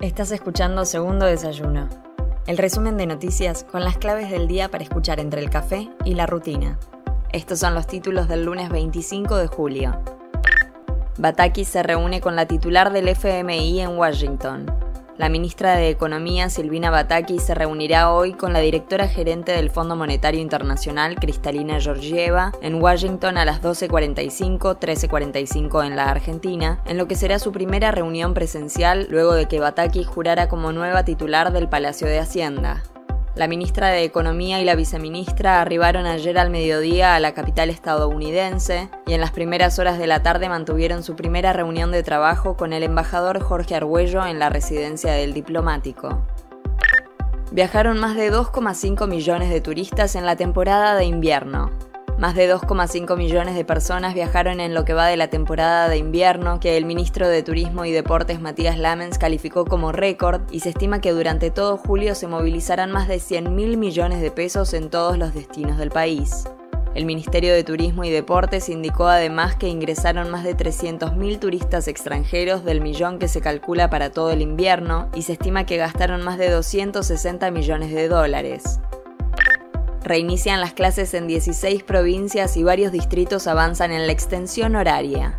Estás escuchando Segundo Desayuno, el resumen de noticias con las claves del día para escuchar entre el café y la rutina. Estos son los títulos del lunes 25 de julio. Bataki se reúne con la titular del FMI en Washington. La ministra de Economía, Silvina Bataki, se reunirá hoy con la directora gerente del Fondo Monetario Internacional, Cristalina Georgieva, en Washington a las 12.45, 13.45 en la Argentina, en lo que será su primera reunión presencial luego de que Bataki jurara como nueva titular del Palacio de Hacienda. La ministra de Economía y la viceministra arribaron ayer al mediodía a la capital estadounidense y en las primeras horas de la tarde mantuvieron su primera reunión de trabajo con el embajador Jorge Argüello en la residencia del diplomático. Viajaron más de 2,5 millones de turistas en la temporada de invierno, más de 2,5 millones de personas viajaron en lo que va de la temporada de invierno, que el ministro de Turismo y Deportes Matías Lamens calificó como récord, y se estima que durante todo julio se movilizarán más de 100 mil millones de pesos en todos los destinos del país. El Ministerio de Turismo y Deportes indicó además que ingresaron más de 300.000 turistas extranjeros del millón que se calcula para todo el invierno y se estima que gastaron más de 260 millones de dólares. Reinician las clases en 16 provincias y varios distritos avanzan en la extensión horaria.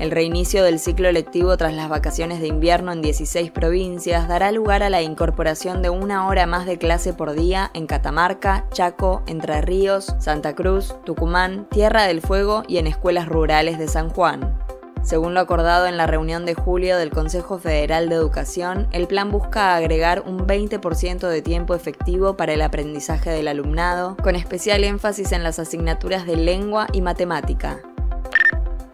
El reinicio del ciclo lectivo tras las vacaciones de invierno en 16 provincias dará lugar a la incorporación de una hora más de clase por día en Catamarca, Chaco, Entre Ríos, Santa Cruz, Tucumán, Tierra del Fuego y en escuelas rurales de San Juan. Según lo acordado en la reunión de julio del Consejo Federal de Educación, el plan busca agregar un 20% de tiempo efectivo para el aprendizaje del alumnado, con especial énfasis en las asignaturas de lengua y matemática.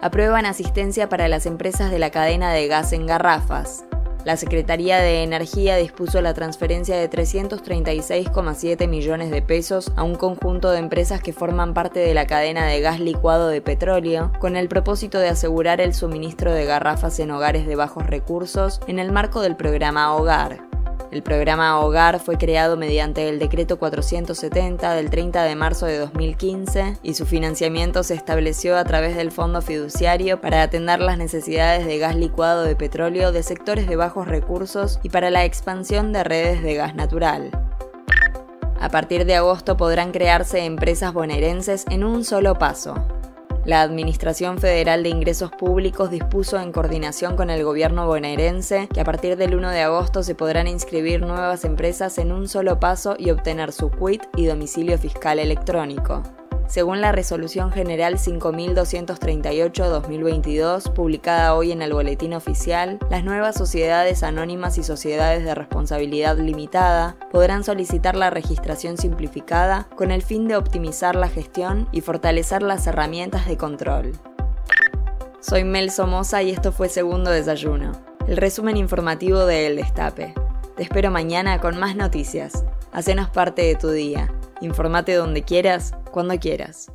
Aprueban asistencia para las empresas de la cadena de gas en garrafas. La Secretaría de Energía dispuso la transferencia de 336,7 millones de pesos a un conjunto de empresas que forman parte de la cadena de gas licuado de petróleo, con el propósito de asegurar el suministro de garrafas en hogares de bajos recursos en el marco del programa Hogar. El programa Hogar fue creado mediante el decreto 470 del 30 de marzo de 2015 y su financiamiento se estableció a través del Fondo Fiduciario para atender las necesidades de gas licuado de petróleo de sectores de bajos recursos y para la expansión de redes de gas natural. A partir de agosto podrán crearse empresas bonaerenses en un solo paso. La Administración Federal de Ingresos Públicos dispuso en coordinación con el gobierno bonaerense que a partir del 1 de agosto se podrán inscribir nuevas empresas en un solo paso y obtener su quit y domicilio fiscal electrónico. Según la Resolución General 5238-2022, publicada hoy en el Boletín Oficial, las nuevas sociedades anónimas y sociedades de responsabilidad limitada podrán solicitar la registración simplificada con el fin de optimizar la gestión y fortalecer las herramientas de control. Soy Mel Somoza y esto fue Segundo Desayuno, el resumen informativo de El Destape. Te espero mañana con más noticias. Hacenos parte de tu día. Informate donde quieras, cuando quieras.